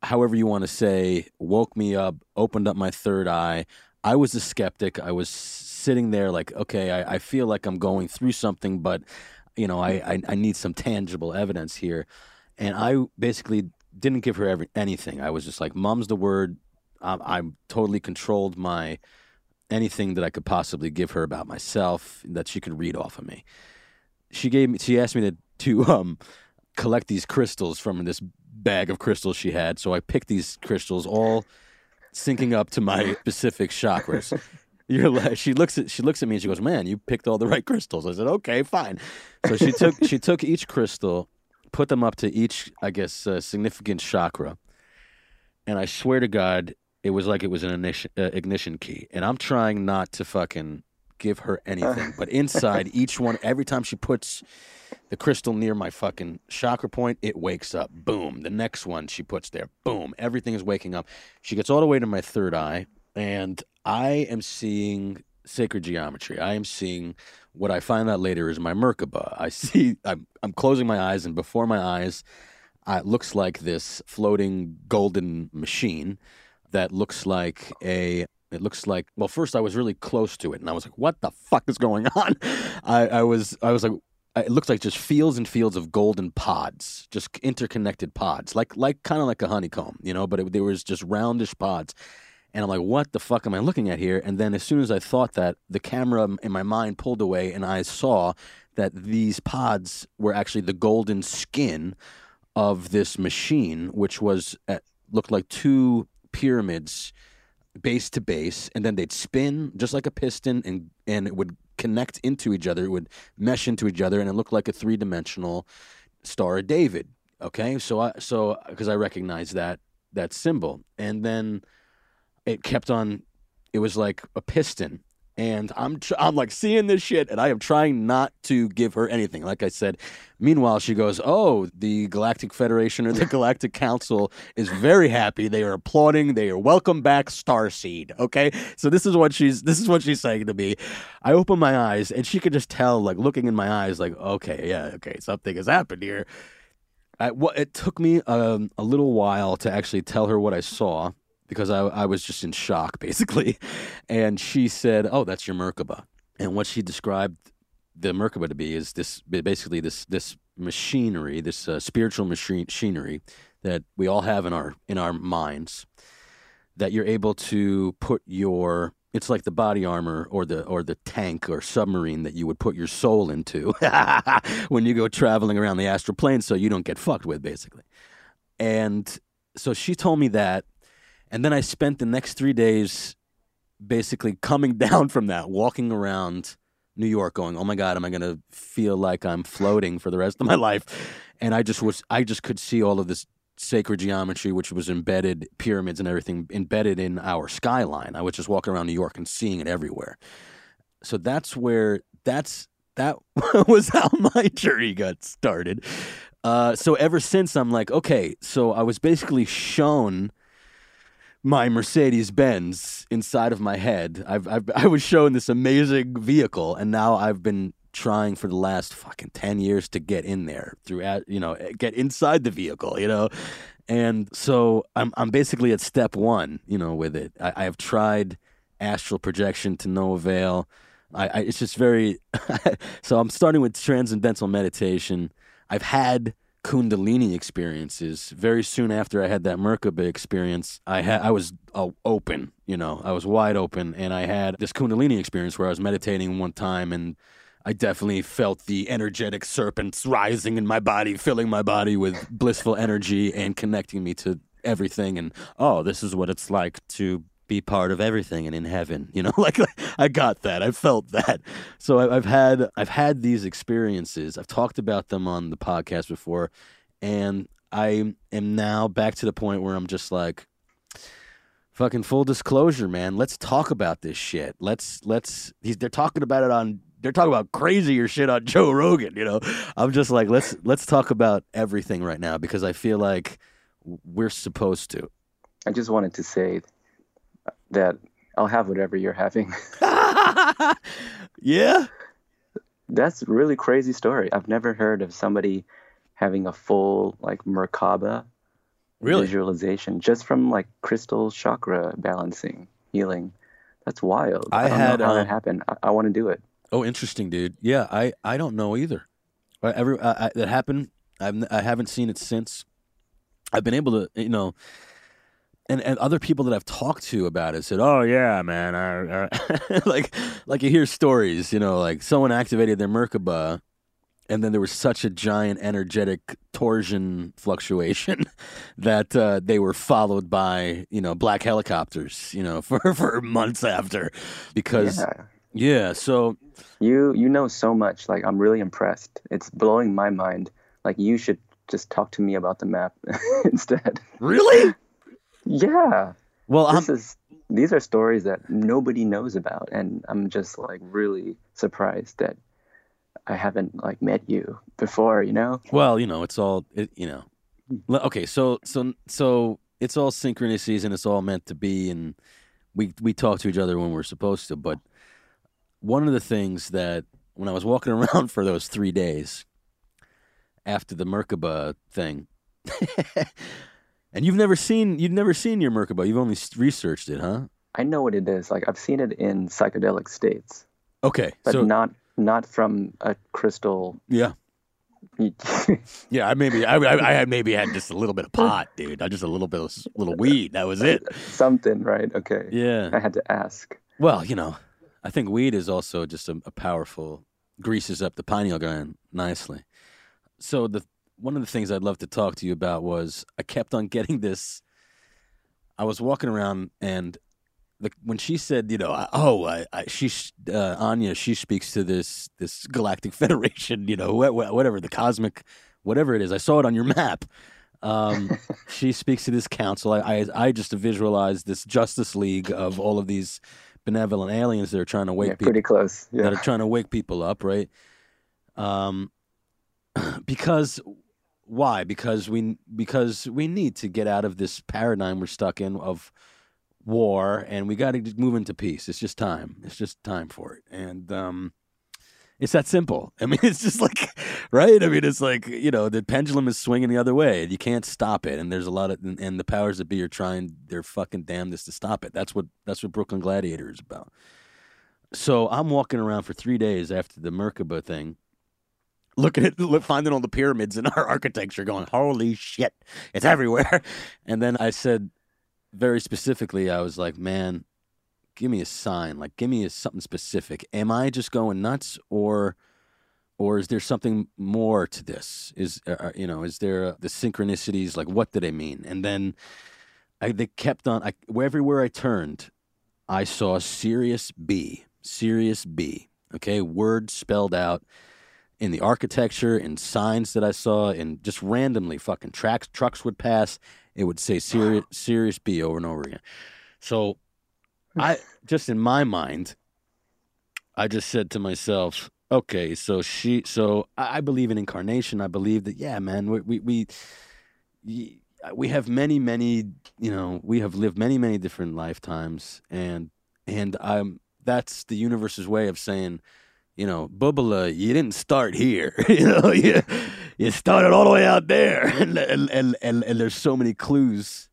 however you want to say woke me up opened up my third eye. I was a skeptic. I was sitting there like okay i, I feel like i'm going through something but you know I, I i need some tangible evidence here. And i basically didn't give her every, anything. I was just like mom's the word. I, I totally controlled my anything that i could possibly give her about myself that she could read off of me. She gave me she asked me to to um collect these crystals from this bag of crystals she had. So I picked these crystals, all syncing up to my [laughs] specific chakras. You're like, she looks at she looks at me and she goes, "Man, you picked all the right crystals." I said, "Okay, fine." So she took [laughs] she took each crystal, put them up to each, I guess, uh, significant chakra, and I swear to God, it was like it was an ignition, uh, ignition key. And I'm trying not to fucking give her anything, but [laughs] inside each one, every time she puts the crystal near my fucking chakra point, it wakes up. Boom. The next one she puts there. Boom. Everything is waking up. She gets all the way to my third eye, and I am seeing sacred geometry. I am seeing what I find out later is my Merkaba. I see, [laughs] I'm, I'm closing my eyes, and before my eyes, uh, it looks like this floating golden machine that looks like a it looks like well first i was really close to it and i was like what the fuck is going [laughs] on? I, I was i was like it looks like just fields and fields of golden pods just interconnected pods like like kind of like a honeycomb you know but it, there was just roundish pods. And i'm like what the fuck am i looking at here? And then as soon as i thought that the camera in my mind pulled away and i saw that these pods were actually the golden skin of this machine which was at, looked like two pyramids base to base and then they'd spin just like a piston and and it would connect into each other. It would mesh into each other and it looked like a three-dimensional star of david okay? So i so because i recognize that that symbol. And then it kept on it was like a piston and i'm tr- i'm like seeing this shit and i am trying not to give her anything. Like i said meanwhile she goes oh the galactic federation or the [laughs] galactic council is very happy. They are applauding. They are welcome back starseed. Okay? So this is what she's this is what she's saying to me. I open my eyes and she could just tell like looking in my eyes like okay yeah okay something has happened here. I, what, it took me um, a little while to actually tell her what I saw because I, I was just in shock, [laughs] basically. And she said, "Oh, that's your Merkaba." And what she described the Merkaba to be is this basically this this machinery, this uh, spiritual machine, machinery that we all have in our in our minds that you're able to put your it's like the body armor or the or the tank or submarine that you would put your soul into [laughs] when you go traveling around the astral plane so you don't get fucked with basically. And so she told me that and then I spent the next 3 days basically coming [laughs] down from that walking around New York, going, "Oh my God, am I gonna feel like I'm floating for the rest of my [laughs] life?" And I just was, I just could see all of this sacred geometry, which was embedded pyramids and everything embedded in our skyline. I was just walking around New York and seeing it everywhere. So that's where that's that [laughs] was how my journey got started. Uh, so ever since, I'm like, okay, so I was basically shown my Mercedes Benz inside of my head. I've, I've [laughs] I was shown this amazing vehicle, and now I've been trying for the last fucking ten years to get in there through, you know, eh, get inside the vehicle, you know. And so I'm I'm basically at step one, you know, with it. I, I have tried astral projection to no avail. I, I it's just very [laughs] so I'm starting with transcendental meditation. I've had kundalini experiences very soon after I had that Merkaba experience. I had I was uh, open, you know, I was wide open, and I had this kundalini experience where I was meditating one time, and I definitely felt the energetic serpents rising in my body, filling my body with blissful energy and connecting me to everything. And oh, this is what it's like to be part of everything and in heaven you know [laughs] like, like i got that i felt that. So I, i've had i've had these experiences i've talked about them on the podcast before and i am now back to the point where i'm just like fucking full disclosure man let's talk about this shit. Let's let's they're talking about it on they're talking about crazier shit on [laughs] joe rogan you know? I'm just like let's let's talk about everything right now because i feel like we're supposed to. I just wanted to say that I'll have whatever you're having. [laughs] yeah That's a really crazy story. I've never heard of somebody having a full like Merkaba Really? visualization just from like crystal chakra balancing, healing. That's wild. I don't had, know how um, that happened. I, I want to do it. Oh, interesting, dude. Yeah, I, I don't know either. I, every I, I, that happened. I've I haven't seen it since. I've been able to, you know, and and other people that I've talked to about it said, "Oh yeah, man." I, I [laughs] like like you hear stories, you know, like someone activated their Merkaba, and then there was such a giant energetic torsion fluctuation [laughs] that uh, they were followed by you know black helicopters, you know, [laughs] for for months after, because Yeah. yeah so You you know so much. Like I'm really impressed. It's blowing my mind. Like you should just talk to me about the map instead. really. Yeah. Well, This is these are stories that nobody knows about and I'm just like really surprised that I haven't like met you before, you know? Well, you know, it's all it, you know. Okay, so so so it's all synchronicities and it's all meant to be, and we we talk to each other when we're supposed to. But one of the things that when I was walking [laughs] around for those three days after the Merkaba thing, [laughs] and you've never seen you've never seen your Merkaba, you've only researched it, huh? I know what it is. Like I've seen it in psychedelic states, Okay, but so not not from a crystal. yeah, [laughs] yeah, I maybe I, I I had maybe had just a little bit of pot, dude. I just a little bit of little weed. That was it. Something, right? Okay. Yeah. I had to ask. Well, you know, I think weed is also just a, a powerful greases up the pineal gland nicely. So the one of the things I'd love to talk to you about was I kept on [laughs] getting this. I was walking around and the, when she said, you know, I- oh, I, I, she, uh, Anya, she speaks to this this galactic [laughs] federation, you know, wha- whatever the cosmic, whatever it is. I saw it on your map. Um, [laughs] she speaks to this council. I, I I just visualized this Justice League of all of these benevolent aliens that are trying to wake yeah, people pretty close. yeah. that are trying to wake people up, right? Um, [clears throat] because why? Because we because we need to get out of this paradigm we're stuck in of war, and we got to move into peace. It's just time. It's just time for it, and um, it's that simple. [laughs] I mean, it's just like right. I mean, it's like you know the pendulum is swinging the other way, you can't stop it. And there's a lot of and, and the powers that be are trying their fucking damnedest to stop it. That's what that's what Brooklyn Gladiator is about. So I'm walking around for three days after the Merkaba thing, looking at finding all the pyramids in [laughs] our architecture, going, "Holy shit, it's everywhere!" [laughs] And then I said, very specifically, I was like, "Man, give me a sign. Like, give me a, something specific. Am I just going nuts, or, or is there something more to this? Is uh, you know, is there uh, the synchronicities? Like, what do they mean?" And then I they kept on. I everywhere I turned, I saw Sirius B, Sirius B, Okay, words spelled out in the architecture, in signs that I saw, and just randomly fucking tracks trucks would pass. It would say Sirius Sirius B over and over again. So I just in my mind, I just said to myself, okay, so she, so I I believe in incarnation. I believe that, yeah, man, we, we, we, y- we have many, many, you know, we have lived many, many different lifetimes, and and I'm that's the universe's way of saying, you know, Bubala, you didn't start here, [laughs] you know, you you started all the way out there, [laughs] and and and and, and there's so many clues.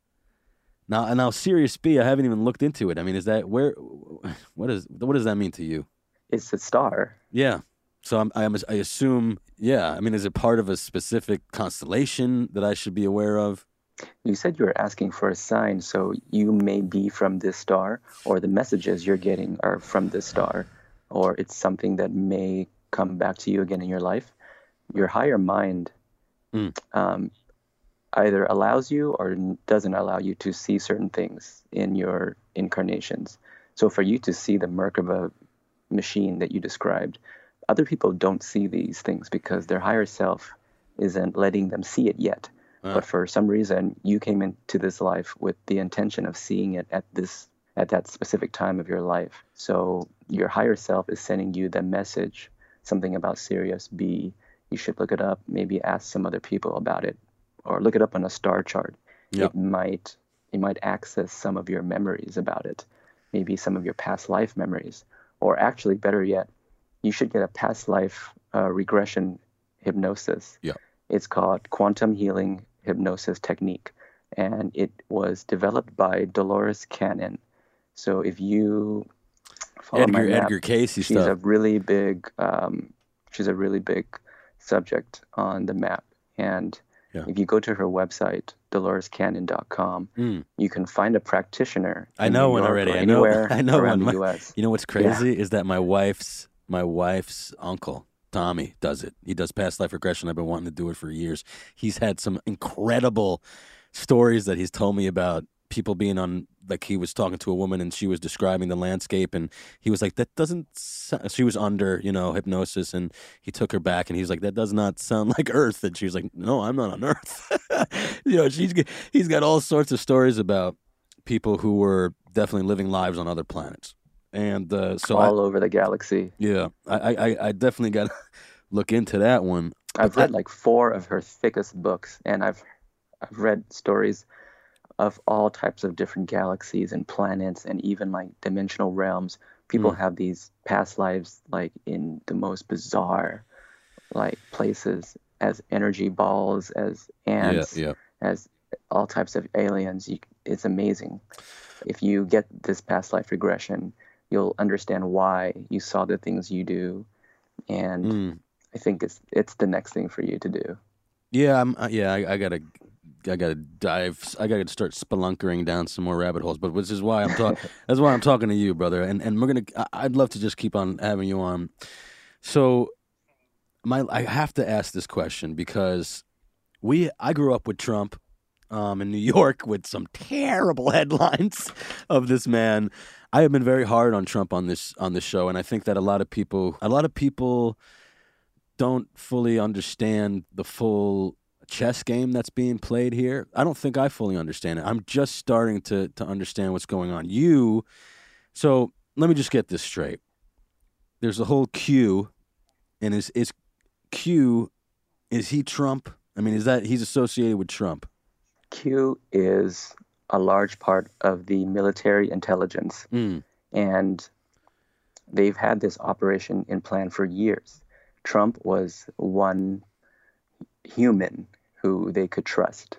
Now, and now, Sirius B, I haven't even looked into it. I mean, is that where? What is what does that mean to you? It's a star. Yeah. So I'm, I'm, I assume, yeah. I mean, is it part of a specific constellation that I should be aware of? You said you were asking for a sign, so you may be from this star, or the messages you're getting are from this star, or it's something that may come back to you again in your life. Your higher mind Mm. um, either allows you or doesn't allow you to see certain things in your incarnations. So for you to see the Merkaba machine that you described, other people don't see these things because their higher self isn't letting them see it yet. Ah. But for some reason, you came into this life with the intention of seeing it at this at that specific time of your life. So your higher self is sending you the message, something about Sirius B. You should look it up. Maybe ask some other people about it, or look it up on a star chart. Yep. It might it might access some of your memories about it, maybe some of your past life memories, or actually better yet, you should get a past life uh, regression hypnosis. Yeah. It's called quantum healing hypnosis technique, and it was developed by Dolores Cannon. So if you follow Edgar Edgar Cayce she's a really big um, she's a really big subject on the map and Yeah. if you go to her website dolorescannon.com Mm. you can find a practitioner I know one already. I know- [laughs] I know around one. the US You know what's crazy is that my wife's my wife's uncle Tommy does it. He does past life regression. I've been wanting to do it for years. He's had some incredible stories that he's told me about people being on like he was talking to a woman and she was describing the landscape and he was like that doesn't so-, she was under you know hypnosis and he took her back and he was like that does not sound [laughs] like earth. And she was like no i'm not on earth. [laughs] You know she's he's got all sorts of stories about people who were definitely living lives on other planets. And uh, so I, all over the galaxy. Yeah I, I I- i definitely got to [laughs] look into that one. I've But read that- like four of her thickest books and i've i've read stories of all types of different galaxies and planets and even like dimensional realms people Mm. have these past lives like in the most bizarre like places as energy balls as ants yeah yeah as all types of aliens you, it's amazing if you get this past life regression you'll understand why you saw the things you do and Mm. i think it's it's the next thing for you to do Yeah, I'm. Uh, yeah, I, I gotta, I gotta dive. I gotta start spelunkering down some more rabbit holes. But which is why I'm talking. [laughs] that's why I'm talking to you, brother. And and we're gonna. I'd love to just keep on having you on. So, my I have to ask this question because we. I grew up with Trump. Um, in New [laughs] York, with some terrible headlines of this man, I have been very hard on Trump on this on this show, and I think that a lot of people, a lot of people, don't fully understand the full chess game that's being played here. I don't think I fully understand it. I'm just starting to to understand what's going on. You so let me just get this straight. There's a whole Q and is is Q is he Trump? I mean, is that he's associated with Trump? q is a large part of the military intelligence Mm. and they've had this operation in plan for years. Trump was one human who they could trust,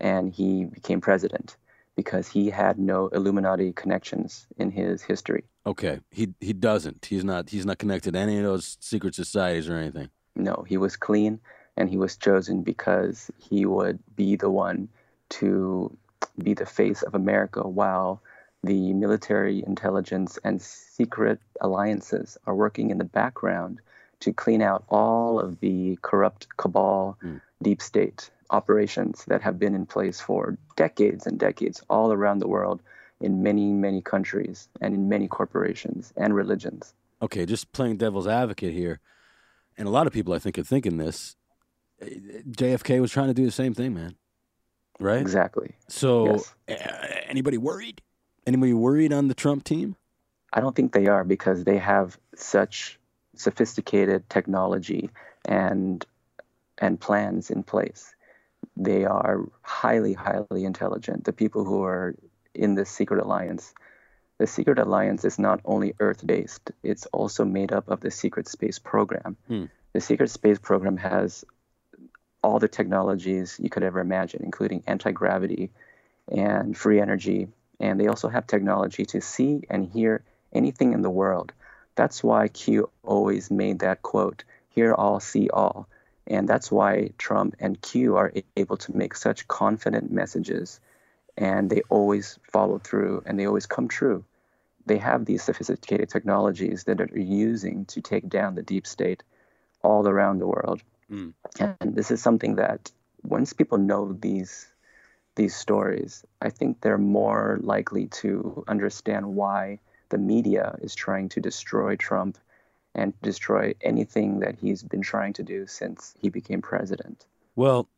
and he became president because he had no Illuminati connections in his history. Okay. He he doesn't. He's not he's not connected to any of those secret societies or anything. No, he was clean, and he was chosen because he would be the one to be the face of America while the military intelligence and secret alliances are working in the background to clean out all of the corrupt cabal, Mm. deep state operations that have been in place for decades and decades all around the world in many, many countries and in many corporations and religions. okay, just playing devil's advocate here, and a lot of people I think are thinking this. JFK was trying to do the same thing, man. Right? Exactly. So, Yes. anybody worried? Anybody worried on the Trump team? I don't think they are because they have such sophisticated technology and and plans in place. They are highly, highly intelligent. The people who are in this secret alliance, the secret alliance is not only Earth-based; it's also made up of the secret space program. Hmm. The secret space program has all the technologies you could ever imagine, including anti-gravity and free energy. And they also have technology to see and hear anything in the world. That's why Q always made that quote, hear all, see all. And that's why Trump and Q are able to make such confident messages and they always follow through and they always come true. They have these sophisticated technologies that are using to take down the deep state all around the world. Mm. And this is something that once people know these these stories, I think they're more likely to understand why the media is trying to destroy Trump and destroy anything that he's been trying to do since he became president. Well,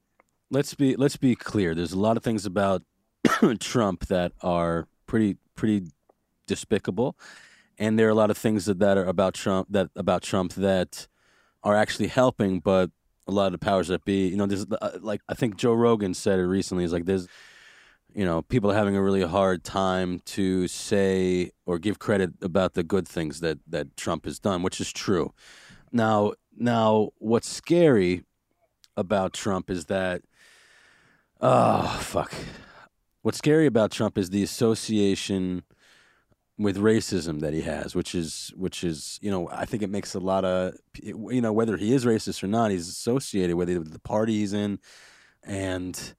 let's be let's be clear. There's a lot of things about [coughs] Trump that are pretty pretty despicable, and there are a lot of things that, that are about Trump that about Trump that are actually helping. But a lot of the powers that be, you know, there's uh, like I think Joe Rogan said it recently. Is like there's you know people are having a really hard time to say or give credit about the good things that that Trump has done, which is true. Now, now, what's scary about Trump is that, oh fuck, what's scary about Trump is the association with racism that he has, which is which is you know I think it makes a lot of you know whether he is racist or not, he's associated with it, the party he's in, and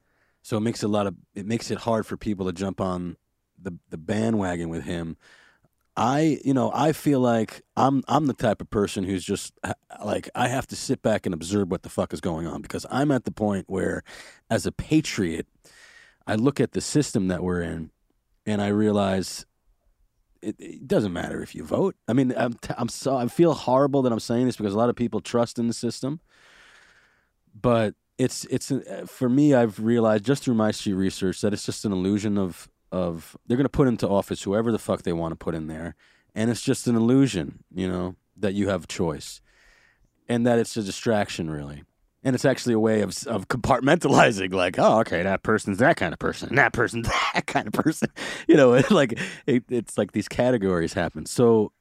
so it makes a lot of it makes it hard for people to jump on the the bandwagon with him. I, you know, I feel like I'm I'm the type of person who's just uh, like I have to sit back and observe what the fuck is going on because I'm at the point where as a patriot I look at the system that we're in and I realize it, it doesn't matter if you vote. I mean, I'm t- I'm so I feel horrible that I'm saying this because a lot of people trust in the system. But it's it's uh, for me I've realized just through my street research that it's just an illusion of of they're going to put into office whoever the fuck they want to put in there and it's just an illusion you know that you have choice and that it's a distraction really and it's actually a way of of compartmentalizing like oh okay that person's that kind of person and that person's [laughs] that kind of person [laughs] you know [laughs] like it, it's like these categories happen so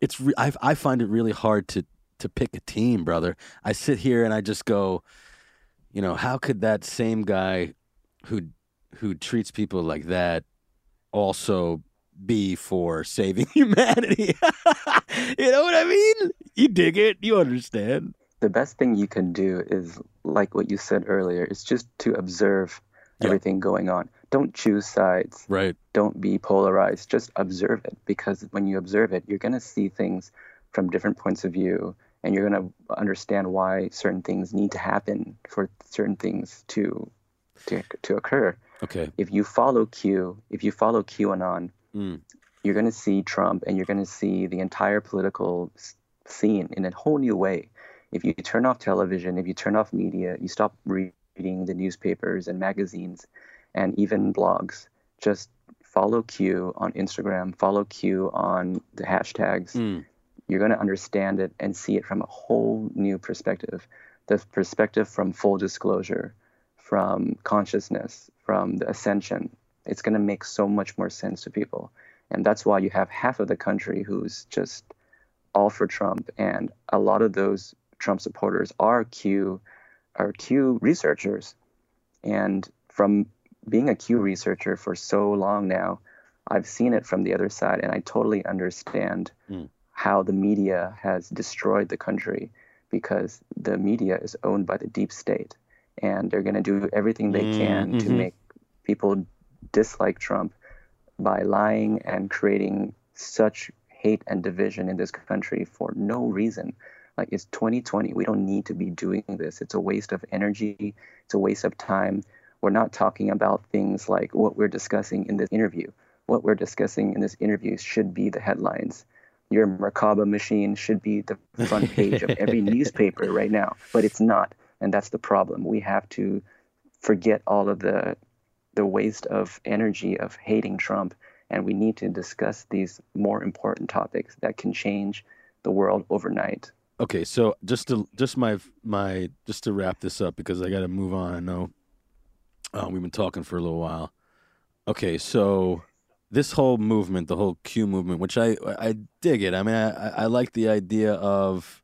it's re- I, I find it really hard to to pick a team brother. I sit here and i just go you know how could that same guy who who treats people like that also be for saving [laughs] humanity? [laughs] You know what i mean? You dig it? You understand. The best thing you can do is like what you said earlier, is just to observe Yeah. everything going on. Don't choose sides. right. Don't be polarized. Just observe it because when you observe it you're going to see things from different points of view and you're going to understand why certain things need to happen for certain things to to, to occur. Okay. If you follow q if you follow qanon Mm. you're going to see trump and you're going to see the entire political scene in a whole new way. If you turn off television if you turn off media you stop reading the newspapers and magazines and even blogs. Just follow q on instagram follow q on the hashtags. Mm. You're going to understand it and see it from a whole new perspective. The perspective from full disclosure from consciousness from the ascension. It's going to make so much more sense to people. And that's why you have half of the country who's just all for trump. And a lot of those trump supporters are q are q researchers. And from being a q researcher for so long now i've seen it from the other side and i totally understand Mm. How the media has destroyed the country because the media is owned by the deep state and they're going to do everything they Mm, can to mhm. make people dislike Trump by lying and creating such hate and division in this country for no reason. Like it's 2020. We don't need to be doing this. It's a waste of energy. It's a waste of time. We're not talking about things like what we're discussing in this interview. What we're discussing in this interview should be the headlines. Your Merkaba machine should be the front page of every [laughs] newspaper right now, but it's not, and that's the problem. We have to forget all of the the waste of energy of hating Trump, and we need to discuss these more important topics that can change the world overnight. Okay, so just to just my my just to wrap this up because I got to move on. I know uh, we've been talking for a little while. Okay, so this whole movement, the whole Q movement, which I I dig it. I mean, I I like the idea of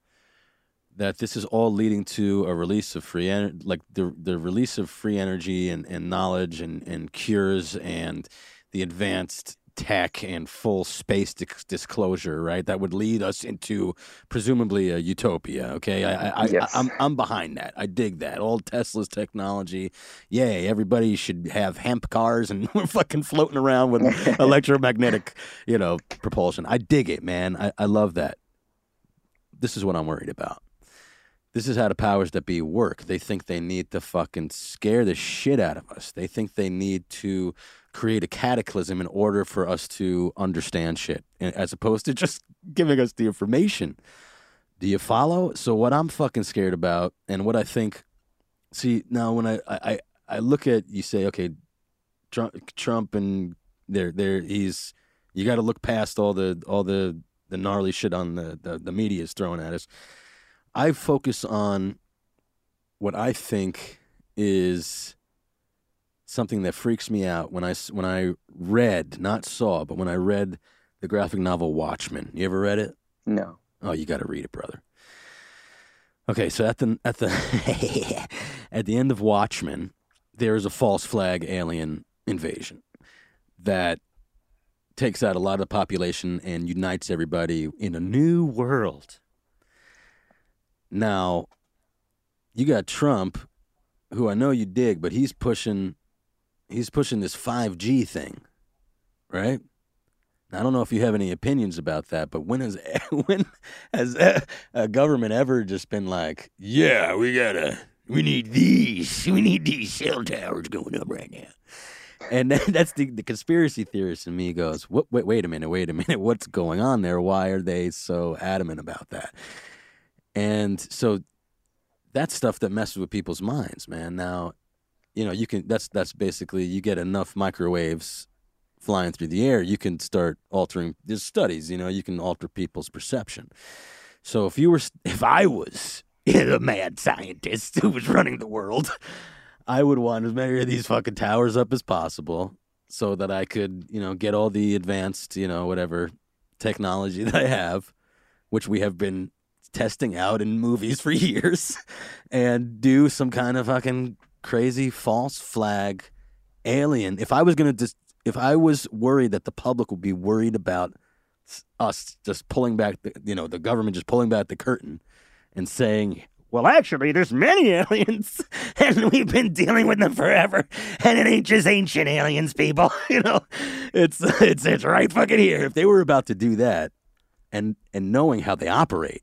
that this is all leading to a release of free energy, like the the release of free energy and, and knowledge and, and cures and the advanced tech and full space dis- disclosure, right? That would lead us into presumably a utopia. Okay, I, I, Yes. I, I'm I'm behind that. I dig that. All Tesla's technology. Yay! Everybody should have hemp cars, and [laughs] we're fucking floating around with [laughs] electromagnetic, you know, propulsion. I dig it, man. I, I love that. This is what I'm worried about. This is how the powers that be work. They think they need to fucking scare the shit out of us. They think they need to create a cataclysm in order for us to understand shit, as opposed to just [laughs] giving us the information. Do you follow? So what I'm fucking scared about, and what I think. See now, when I I, I- look at you, say, okay, Trump, Trump, and there there he's. You got to look past all the all the the gnarly shit on the the, the media is throwing at us. I focus on what I think is something that freaks me out when I when I read, not saw, but when I read the graphic novel Watchmen. You ever read it? No. Oh, you got to read it, brother. Okay, so at the at the [laughs] at the end of Watchmen, there is a false flag alien invasion that takes out a lot of the population and unites everybody in a new world. Now, you got Trump, who I know you dig, but he's pushing he's pushing this 5G thing, right? I don't know if you have any opinions about that, but when has [laughs] when has a, government ever just been like, "Yeah, we gotta, we need these, we need these cell towers going up right now," and [laughs] that's the the conspiracy theorist in me goes, "What? Wait, wait a minute, wait a minute, what's going on there? Why are they so adamant about that?" And so that's stuff that messes with people's minds, man. Now, you know, you can that's that's basically you get enough microwaves flying through the air, you can start altering. There's studies, you know, you can alter people's perception. So if you were, if I was [laughs] a mad scientist who was running the world, [laughs] I would want as many of these fucking towers up as possible, so that I could, you know, get all the advanced, you know, whatever technology [laughs] that I have, which we have been testing out in movies for years, and do some kind of fucking crazy false flag alien. If I was gonna just if I was worried that the public would be worried about us just pulling back, the, you know, the government just pulling back the curtain and saying, well, actually, there's many [laughs] aliens, and we've been dealing with them forever, and it ain't just ancient aliens, people. [laughs] You know, it's it's it's right fucking here. If they were about to do that, and and knowing how they operate,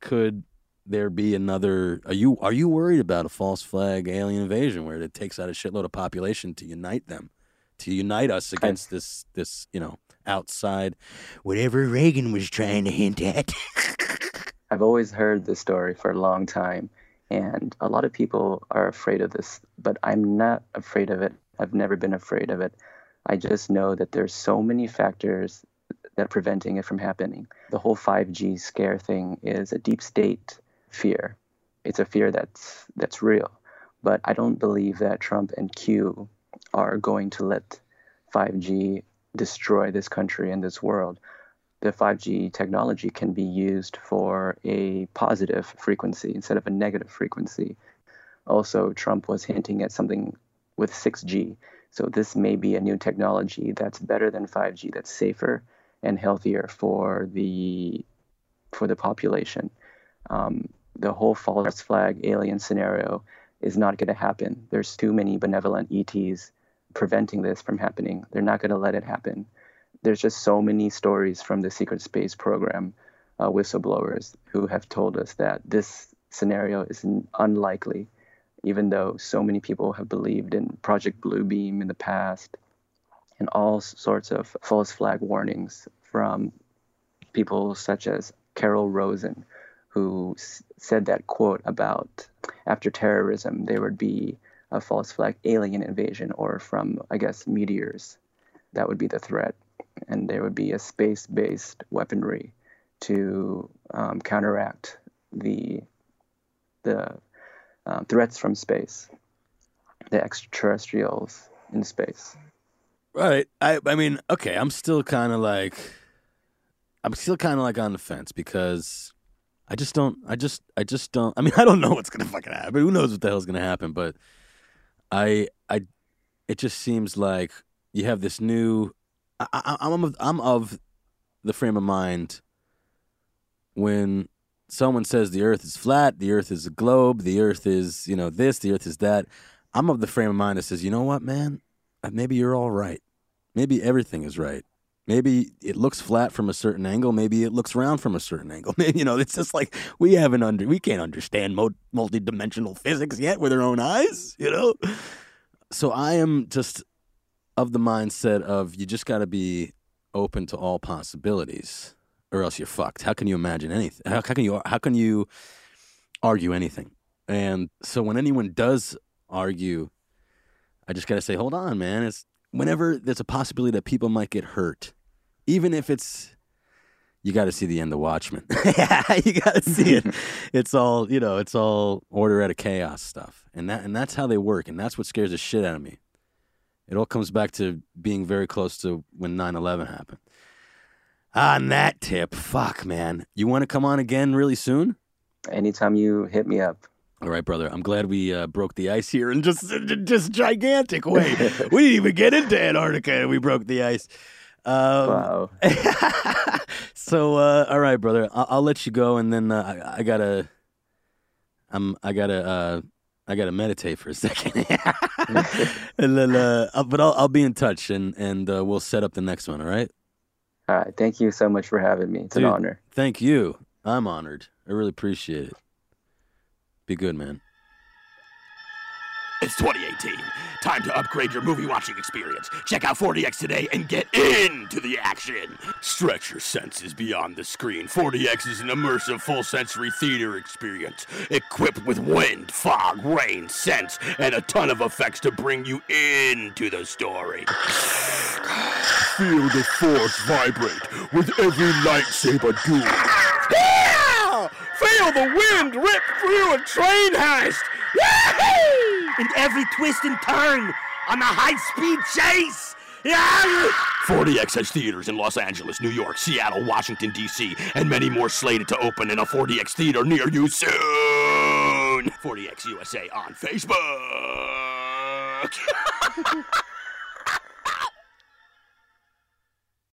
could there be another? Are you are you worried about a false flag alien invasion where it takes out a shitload of population to unite them? to unite us against this this you know outside whatever Reagan was trying to hint at. [laughs] I've always heard this story for a long time, and a lot of people are afraid of this, but I'm not afraid of it. I've never been afraid of it. I just know that there's so many factors that are preventing it from happening. The whole 5G scare thing is a deep state fear. It's a fear that's that's real, but I don't believe that Trump and Q are going to let 5G destroy this country and this world the 5G technology can be used for a positive frequency instead of a negative frequency. Also, Trump was hinting at something with 6G. So, this may be a new technology that's better than 5G, that's safer and healthier for the, for the population. Um, the whole false flag alien scenario is not going to happen. There's too many benevolent ETs preventing this from happening. They're not going to let it happen there's just so many stories from the secret space program uh, whistleblowers who have told us that this scenario is unlikely even though so many people have believed in project bluebeam in the past and all sorts of false flag warnings from people such as Carol Rosin, who said that quote about after terrorism, there would be a false flag alien invasion or from, I guess, meteors. That would be the threat. And there would be a space based weaponry to um, counteract the, the um, threats from space, the extraterrestrials in space. Right. I I mean, okay, I'm still kind of like I'm still kind of like on the fence because I just don't I just I just don't I mean, [laughs] I don't know what's to fucking happen. Who knows what the hell's to happen, but I I it just seems like you have this new I, I I'm of, I'm of the frame of mind when someone says the earth is flat, the earth is a globe, the earth is, you know, this, the earth is that. I'm of the frame of mind that says, "You know what, man? maybe you're all right. Maybe everything is right. Maybe it looks flat from a certain angle. Maybe it looks round from a certain angle. [laughs] Maybe, you know, it's just like we haven't under we can't understand mo- multi-dimensional physics yet with our own eyes. You know, so I am just of the mindset of you just got to be open to all possibilities, or else you're fucked. How can you imagine anything? How, how can you how can you argue anything? And so when anyone does argue I just got to say, hold on, man. It's whenever there's a possibility that people might get hurt, even if it's, you got to see the end of Watchmen. [laughs] [laughs] you got to see it. It's all, you know, it's all order out of chaos stuff. And that, and that's how they work. And that's what scares the shit out of me. It all comes back to being very close to when 9 11 happened. On that tip, fuck, man. You want to come on again really soon? Anytime you hit me up. All right, brother. I'm glad we uh, broke the ice here in just just gigantic way. we didn't even get into Antarctica, and we broke the ice. Um, Wow. [laughs] so, uh, all right, brother. I'll, I'll let you go, and then uh, I, I gotta, I'm, I gotta, uh, I gotta meditate for a [laughs] second, [laughs] and then, uh, I'll- but I'll, I'll be in touch, and and uh, we'll set up the next one. All right. All right. Thank you so much for having me. It's Dude. an honor. Thank you. I'm honored. I really appreciate it. Be good, man. It's 2018. Time to upgrade your movie watching experience. Check out 4DX today and get into the action. Stretch your senses beyond the screen. 4DX is an immersive full sensory theater experience equipped with wind, fog, rain, scents, and a ton of effects to bring you into the story. Feel the force vibrate with every lightsaber duel. Yeah! Feel the wind rip through a train heist. Yahoo! And every twist and turn on a high-speed chase. Yeah! 4DX has theaters in Los Angeles, New York, Seattle, Washington, D.C., and many more slated to open in a 4DX theater near you soon. 4DX USA on Facebook. [laughs]